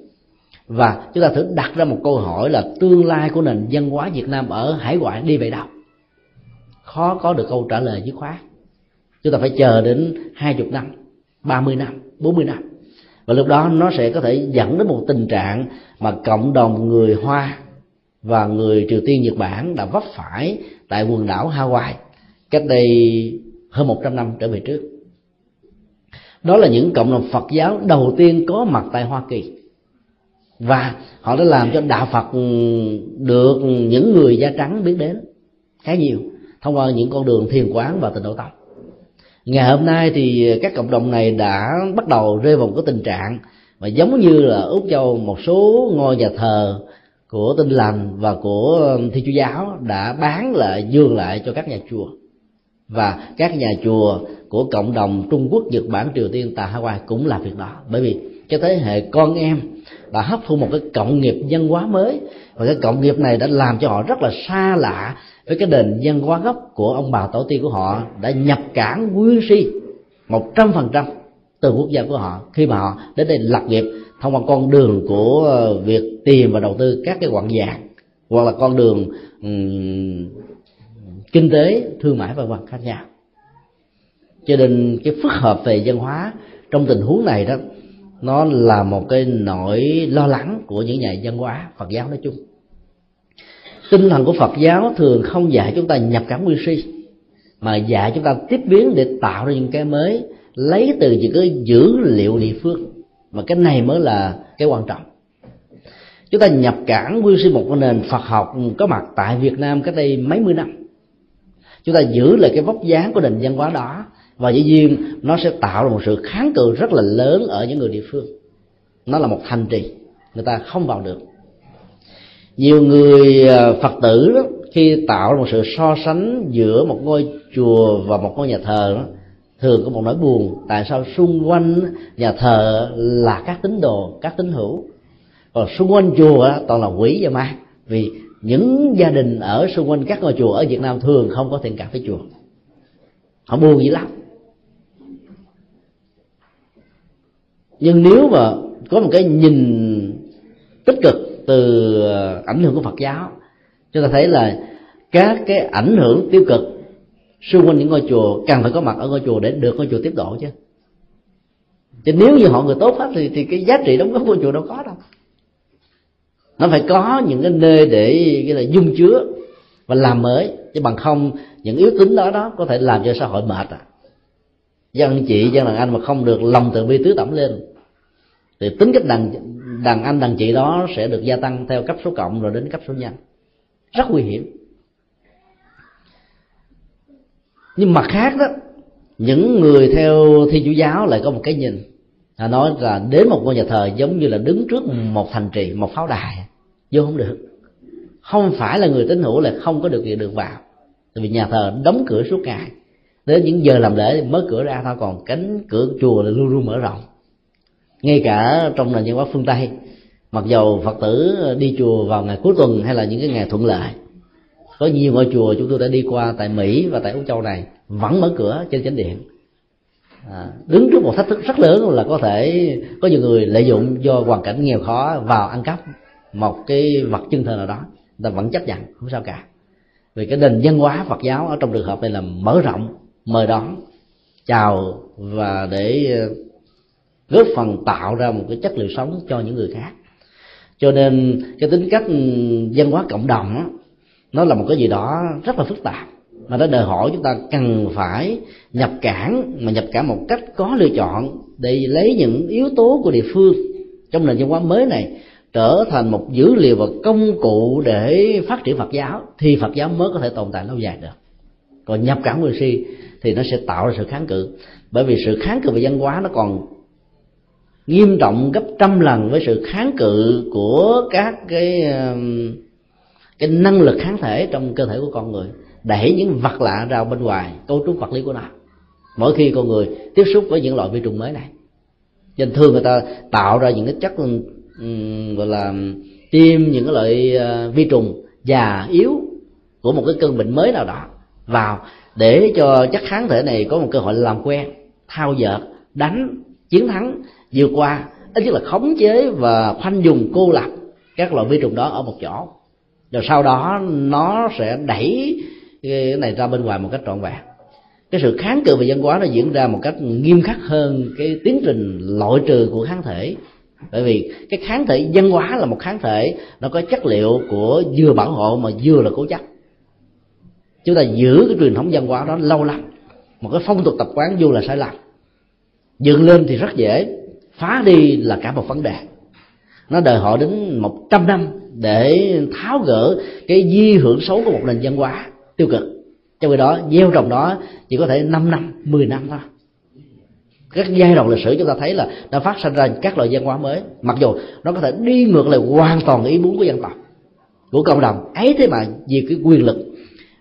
Và chúng ta thử đặt ra một câu hỏi là tương lai của nền văn hóa Việt Nam ở hải ngoại đi về đâu? Khó có được câu trả lời dứt khoát. Chúng ta phải chờ đến hai chục năm, ba mươi năm, bốn mươi năm. Và lúc đó nó sẽ có thể dẫn đến một tình trạng mà cộng đồng người hoa và người triều tiên nhật bản đã vấp phải tại quần đảo hawaii cách đây hơn một trăm năm trở về trước. Đó là những cộng đồng phật giáo đầu tiên có mặt tại hoa kỳ. Và họ đã làm cho đạo phật ừ, được những người da trắng biết đến khá nhiều thông qua những con đường thiền quán và tịnh độ tông. Ngày hôm nay thì các cộng đồng này đã bắt đầu rơi vào một cái tình trạng mà giống như là úc châu một số ngôi nhà thờ của tinh lành và của thi chúa giáo đã bán lại dương lại cho các nhà chùa. Và các nhà chùa của cộng đồng trung quốc, nhật bản, triều tiên tại hawaii cũng làm việc đó. Bởi vì cái thế hệ con em đã hấp thu một cái cộng nghiệp văn hóa mới và cái cộng nghiệp này đã làm cho họ rất là xa lạ với cái nền văn hóa gốc của ông bà tổ tiên của họ đã nhập cảng nguyên si một trăm phần trăm từ quốc gia của họ khi mà họ đến đây lập nghiệp thông qua con đường của ờ, việc tiền và đầu tư các cái quặng vàng hoặc là con đường um, kinh tế thương mại và vân khác nhau. Cho nên cái phức hợp về văn hóa trong tình huống này đó nó là một cái nỗi lo lắng của những nhà văn hóa phật giáo nói chung. Tinh thần của phật giáo thường không dạy chúng ta nhập cảm nguyên si mà dạy chúng ta tiếp biến để tạo ra những cái mới lấy từ những cái dữ liệu địa phương. Mà cái này mới là cái quan trọng chúng ta nhập cảng nguyên sinh một nền phật học có mặt tại việt nam cách đây mấy mươi năm. Chúng ta giữ lại cái vóc dáng của nền văn hóa đó và dĩ nhiên nó sẽ tạo ra một sự kháng cự rất là lớn ở những người địa phương. Nó là một thành trì người ta không vào được. Nhiều người ờ, phật tử đó, khi tạo ra một sự so sánh giữa một ngôi chùa và một ngôi nhà thờ đó thường có một nỗi buồn tại sao xung quanh nhà thờ là các tín đồ các tín hữu còn xung quanh chùa toàn là quỷ và ma vì những gia đình ở xung quanh các ngôi chùa ở Việt Nam thường không có thiện cảm với chùa. Họ buồn dữ lắm. Nhưng nếu mà có một cái nhìn tích cực từ ờ, ảnh hưởng của Phật giáo, chúng ta thấy là các cái ảnh hưởng tiêu cực xung quanh những ngôi chùa cần phải có mặt ở ngôi chùa để được ngôi chùa tiếp độ chứ. Chứ nếu như họ người tốt hết thì thì cái giá trị đóng góp ngôi chùa đâu có đâu nó phải có những cái nơi để cái là dung chứa và làm mới, chứ bằng không, những yếu tính đó đó có thể làm cho xã hội mệt à. Dân chị dân đàn anh mà không được lòng từ bi tứ tẩm lên, thì tính cách đàn đàn anh, đàn chị đó sẽ được gia tăng theo cấp số cộng rồi đến cấp số nhân. Rất nguy hiểm. Nhưng mặt khác đó, những người theo thiên chủ giáo lại có một cái nhìn là nói là đến một ngôi nhà thờ giống như là đứng trước một thành trì một pháo đài. Vô không được. Không phải là người tín hữu là không có được quyền được vào. Tại vì nhà thờ đóng cửa suốt ngày. Đến những giờ làm lễ mở cửa ra thôi còn cánh cửa chùa là luôn luôn mở rộng. Ngay cả trong nền văn hóa phương tây mặc dầu phật tử đi chùa vào ngày cuối tuần hay là những cái ngày thuận lợi có nhiều ngôi chùa chúng tôi đã đi qua tại mỹ và tại úc châu này vẫn mở cửa trên chánh điện à, đứng trước một thách thức rất lớn là có thể có nhiều người lợi dụng do hoàn cảnh nghèo khó vào ăn cắp một cái vật chân thờ nào đó. Người ta vẫn chấp nhận không sao cả. Vì cái nền văn hóa phật giáo ở trong trường hợp này là mở rộng mời đón chào và để ờ, góp phần tạo ra một cái chất liệu sống cho những người khác. Cho nên cái tính cách ừ, văn hóa cộng đồng đó, nó là một cái gì đó rất là phức tạp mà nó đòi hỏi chúng ta cần phải nhập cảng, mà nhập cảng một cách có lựa chọn để lấy những yếu tố của địa phương trong nền văn hóa mới này trở thành một dữ liệu và công cụ để phát triển Phật giáo, thì Phật giáo mới có thể tồn tại lâu dài được. Còn nhập cảng người si thì nó sẽ tạo ra sự kháng cự. Bởi vì sự kháng cự về văn hóa nó còn nghiêm trọng gấp trăm lần với sự kháng cự của các cái cái năng lực kháng thể trong cơ thể của con người đẩy những vật lạ ra bên ngoài cấu trúc vật lý của nó. Mỗi khi con người tiếp xúc với những loại vi trùng mới này nên thường người ta tạo ra những cái chất um, gọi là tiêm những cái loại uh, vi trùng già yếu của một cái cơn bệnh mới nào đó vào để cho chất kháng thể này có một cơ hội làm quen thao dợt đánh chiến thắng vượt qua ít nhất là khống chế và khoanh dùng cô lập các loại vi trùng đó ở một chỗ. Rồi sau đó nó sẽ đẩy cái này ra bên ngoài một cách trọn vẹn. Cái sự kháng cự về văn hóa nó diễn ra một cách nghiêm khắc hơn cái tiến trình loại trừ của kháng thể. Bởi vì cái kháng thể văn hóa là một kháng thể, nó có chất liệu của vừa bảo hộ mà vừa là cố chấp. Chúng ta giữ cái truyền thống văn hóa đó lâu lắm, một cái phong tục tập quán vô là sai lầm. Dựng lên thì rất dễ, phá đi là cả một vấn đề. Nó đòi hỏi đến một trăm năm để tháo gỡ cái di hưởng xấu của một nền văn hóa tiêu cực. Trong khi đó, gieo trồng đó chỉ có thể 5 năm 10 năm thôi. Các giai đoạn lịch sử chúng ta thấy là đã phát sinh ra các loại văn hóa mới. Mặc dù nó có thể đi ngược lại hoàn toàn ý muốn của dân tộc, của cộng đồng. Ấy thế mà vì cái quyền lực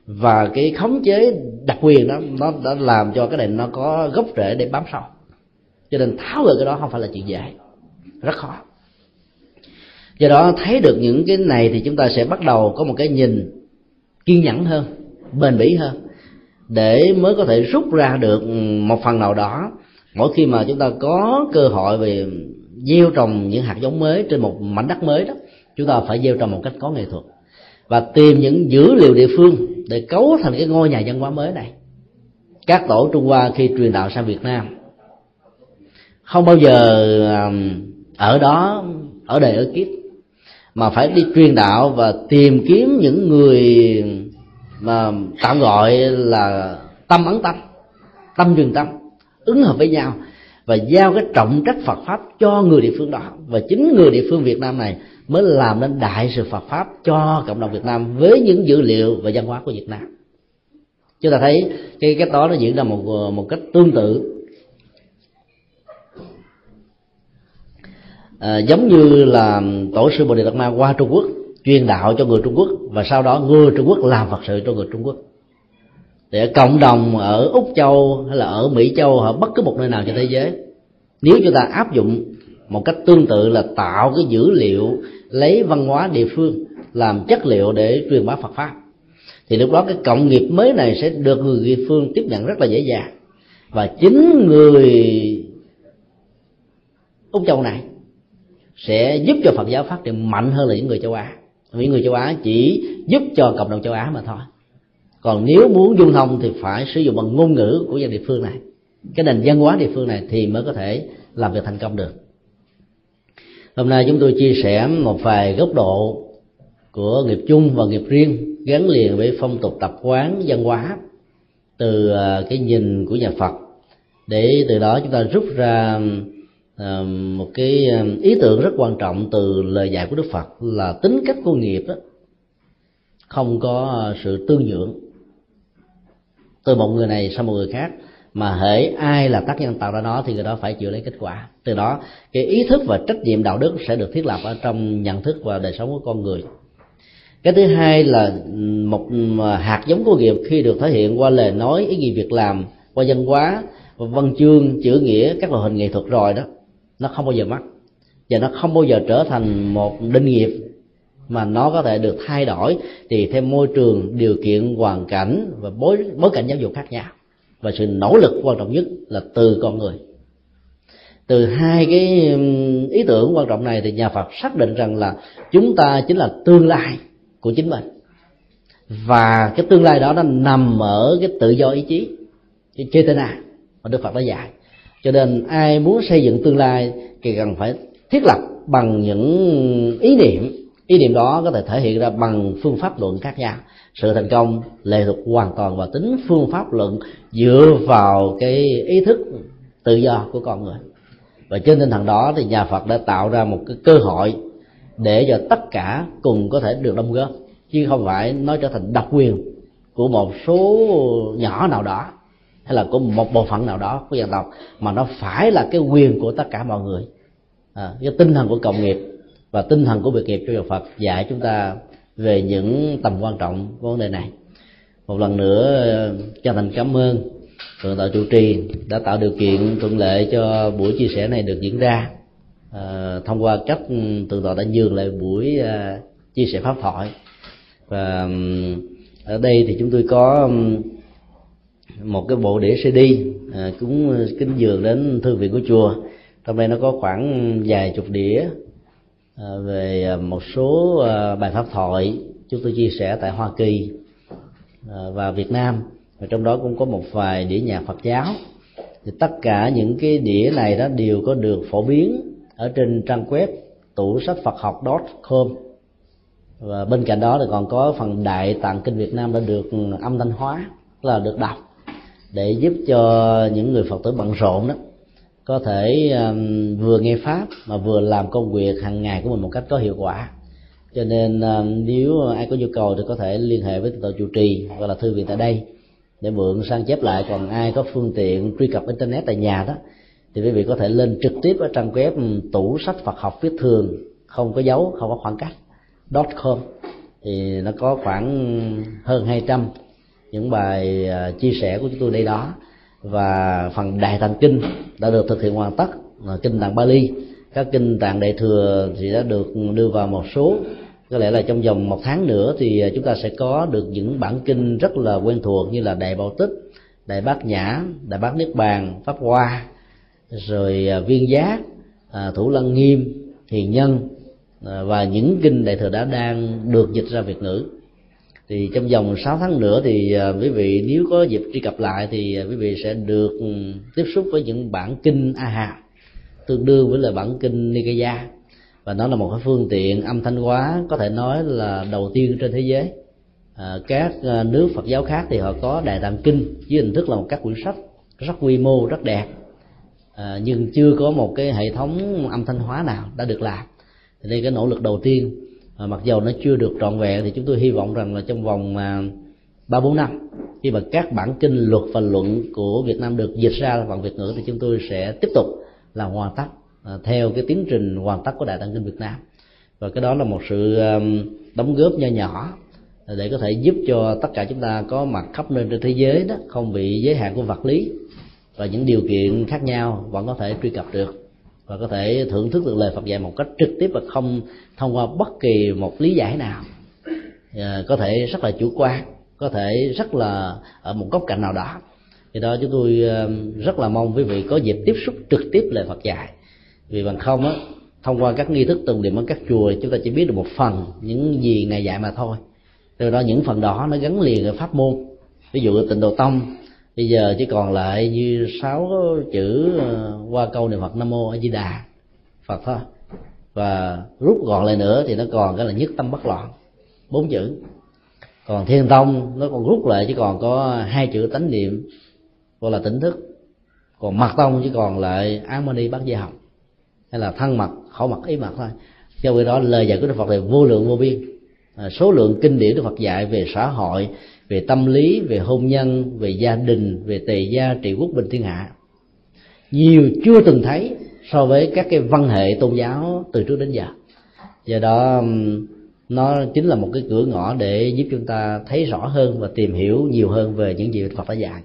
và cái khống chế đặc quyền đó, nó đã làm cho cái này nó có gốc rễ để bám sâu. Cho nên tháo gỡ cái đó không phải là chuyện dễ, rất khó. Do đó, thấy được những cái này thì chúng ta sẽ bắt đầu có một cái nhìn kiên nhẫn hơn bền bỉ hơn, để mới có thể rút ra được một phần nào đó. Mỗi khi mà chúng ta có cơ hội về gieo trồng những hạt giống mới trên một mảnh đất mới đó, chúng ta phải gieo trồng một cách có nghệ thuật và tìm những dữ liệu địa phương để cấu thành cái ngôi nhà văn hóa mới này. Các tổ trung hoa khi truyền đạo sang việt nam, không bao giờ um, ở đó, ở đời ở kiếp, mà phải đi truyền đạo và tìm kiếm những người mà tạm gọi là tâm ấn tâm tâm truyền tâm ứng hợp với nhau và giao cái trọng trách Phật pháp cho người địa phương đó. Và chính người địa phương Việt Nam này mới làm nên đại sự Phật pháp cho cộng đồng Việt Nam với những dữ liệu và văn hóa của Việt Nam. Chúng ta thấy cái cái đó nó diễn ra một một cách tương tự. À, giống như là tổ sư Bồ Đề Đạt Ma qua Trung Quốc chuyên đạo cho người trung quốc và sau đó người trung quốc làm phật sự cho người trung quốc. Để cộng đồng ở úc châu hay là ở mỹ châu hoặc bất cứ một nơi nào trên thế giới, nếu chúng ta áp dụng một cách tương tự là tạo cái dữ liệu, lấy văn hóa địa phương, làm chất liệu để truyền bá Phật pháp, thì lúc đó cái cộng nghiệp mới này sẽ được người địa phương tiếp nhận rất là dễ dàng. Và chính người úc châu này sẽ giúp cho phật giáo phát triển mạnh hơn là những người châu á vì người châu á chỉ giúp cho cộng đồng châu á mà thôi. Còn nếu muốn dung thông thì phải sử dụng bằng ngôn ngữ của dân địa phương này. Cái nền văn hóa địa phương này thì mới có thể làm việc thành công được. Hôm nay chúng tôi chia sẻ một vài góc độ của nghiệp chung và nghiệp riêng gắn liền với phong tục tập quán văn hóa từ à, cái nhìn của nhà phật. Để từ đó chúng ta rút ra Ờ, một cái ờ, ý tưởng rất quan trọng từ lời dạy của đức phật là tính cách của nghiệp đó, không có ờ, sự tương nhượng. Từ một người này sang một người khác, mà hễ ai là tác nhân tạo ra nó thì người đó phải chịu lấy kết quả. Từ đó, cái ý thức và trách nhiệm đạo đức sẽ được thiết lập ở trong nhận thức và đời sống của con người. Cái thứ hai là một hạt giống của nghiệp khi được thể hiện qua lời nói, ý nghĩa việc làm, qua văn hóa, văn chương, chữ nghĩa, các loại hình nghệ thuật rồi đó nó không bao giờ mất và nó không bao giờ trở thành một đinh nghiệp mà nó có thể được thay đổi. Tùy theo môi trường điều kiện, hoàn cảnh và bối bối cảnh giáo dục khác nhau. Và sự nỗ lực quan trọng nhất là từ con người. Từ hai cái ý tưởng quan trọng này thì nhà Phật xác định rằng là chúng ta chính là tương lai của chính mình. Và cái tương lai đó nó nằm ở cái tự do ý chí. Cái nào mà Đức Phật đã dạy cho nên ai muốn xây dựng tương lai thì cần phải thiết lập bằng những ý niệm. Ý niệm đó có thể thể hiện ra bằng phương pháp luận khác nhau. Sự thành công lệ thuộc hoàn toàn vào tính phương pháp luận dựa vào cái ý thức tự do của con người. Và trên tinh thần đó thì nhà Phật đã tạo ra một cái cơ hội để cho tất cả cùng có thể được đóng góp, chứ không phải nó trở thành độc quyền của một số nhỏ nào đó hay là của một bộ phận nào đó của dân tộc mà nó phải là cái quyền của tất cả mọi người. À, cái tinh thần của cộng nghiệp và tinh thần của việc nghiệp cho Phật dạy chúng ta về những tầm quan trọng của vấn đề này. Một lần nữa chân thành cảm ơn thượng tọa chủ trì đã tạo điều kiện thuận lợi cho buổi chia sẻ này được diễn ra. À, thông qua cách thượng tọa đã nhường lại buổi à, chia sẻ pháp thoại. Và ở đây thì chúng tôi có một cái bộ đĩa cd à, cũng à, kính dường đến thư viện của chùa. Trong đây nó có khoảng vài chục đĩa à, về à, một số à, bài pháp thoại chúng tôi chia sẻ tại hoa kỳ à, và việt nam. Và trong đó cũng có một vài đĩa nhạc phật giáo. Thì tất cả những cái đĩa này đó đều có được phổ biến ở trên trang web tủ sách phật học com. Và bên cạnh đó thì còn có phần đại tạng kinh Việt Nam đã được âm thanh hóa là được đọc để giúp cho những người Phật tử bận rộn đó có thể um, vừa nghe pháp mà vừa làm công việc hàng ngày của mình một cách có hiệu quả. Cho nên um, nếu ai có nhu cầu thì có thể liên hệ với tổ chủ trì hoặc là thư viện tại đây để mượn sang chép lại. Còn ai có phương tiện truy cập internet tại nhà đó thì quý vị có thể lên trực tiếp ở trang web um, tủ sách Phật học viết thường không có dấu không có khoảng cách com. Thì nó có khoảng hơn 200 những bài à, chia sẻ của chúng tôi đây đó. Và phần đại tạng kinh đã được thực hiện hoàn tất kinh tạng Bali. Các kinh tạng đại thừa thì đã được đưa vào một số. Có lẽ là trong vòng một tháng nữa thì à, chúng ta sẽ có được những bản kinh rất là quen thuộc như là đại bảo tích đại bát nhã đại bát niết bàn, pháp hoa, rồi à, viên giác thủ lăng nghiêm, hiền nhân và những kinh đại thừa đã đang được dịch ra việt ngữ thì trong vòng 6 tháng nữa thì à, quý vị nếu có dịp truy cập lại thì à, quý vị sẽ được ừ, tiếp xúc với những bản kinh a hà tương đương với là bản kinh nikaya. Và nó là một cái phương tiện âm thanh hóa có thể nói là đầu tiên trên thế giới. À, các à, nước phật giáo khác thì họ có đại tạng kinh với hình thức là một các quyển sách rất quy mô rất đẹp. À, nhưng chưa có một cái hệ thống âm thanh hóa nào đã được làm. Thì đây cái nỗ lực đầu tiên à, mặc dầu nó chưa được trọn vẹn thì chúng tôi hy vọng rằng là trong vòng à, ba bốn năm khi mà các bản kinh luật và luận của Việt Nam được dịch ra bằng Việt ngữ thì chúng tôi sẽ tiếp tục là hoàn tất à, theo cái tiến trình hoàn tất của Đại tạng kinh Việt Nam. Và cái đó là một sự à, đóng góp nho nhỏ để có thể giúp cho tất cả chúng ta có mặt khắp nơi trên thế giới đó không bị giới hạn của vật lý và những điều kiện khác nhau vẫn có thể truy cập được và có thể thưởng thức được lời Phật dạy một cách trực tiếp và không thông qua bất kỳ một lý giải nào. À, có thể rất là chủ quan có thể rất là ở một góc cạnh nào đó. Thì đó chúng tôi ờ, rất là mong quý vị có dịp tiếp xúc trực tiếp lời Phật dạy. Vì bằng không á thông qua các nghi thức tụng niệm ở các chùa chúng ta chỉ biết được một phần những gì ngài dạy mà thôi. Từ đó những phần đó nó gắn liền ở pháp môn. Ví dụ tịnh độ tông bây giờ chỉ còn lại như sáu chữ ờ, qua câu niệm phật nam mô a di đà phật thôi. Và rút gọn lại nữa thì nó còn cái là nhất tâm bất loạn bốn chữ. Còn thiên tông nó còn rút lại chỉ còn có hai chữ tánh niệm gọi là tỉnh thức. Còn mặt tông chỉ còn lại ám mani bát di học hay là thân mặt khẩu mặt ý mặt thôi. Do vậy đó lời dạy của đức phật là vô lượng vô biên. À, số lượng kinh điển đức phật dạy về xã hội về tâm lý, về hôn nhân, về gia đình, về tề gia trị quốc bình thiên hạ. Nhiều chưa từng thấy so với các cái văn hệ tôn giáo từ trước đến giờ. Do đó nó chính là một cái cửa ngõ để giúp chúng ta thấy rõ hơn và tìm hiểu nhiều hơn về những gì Phật đã dạy.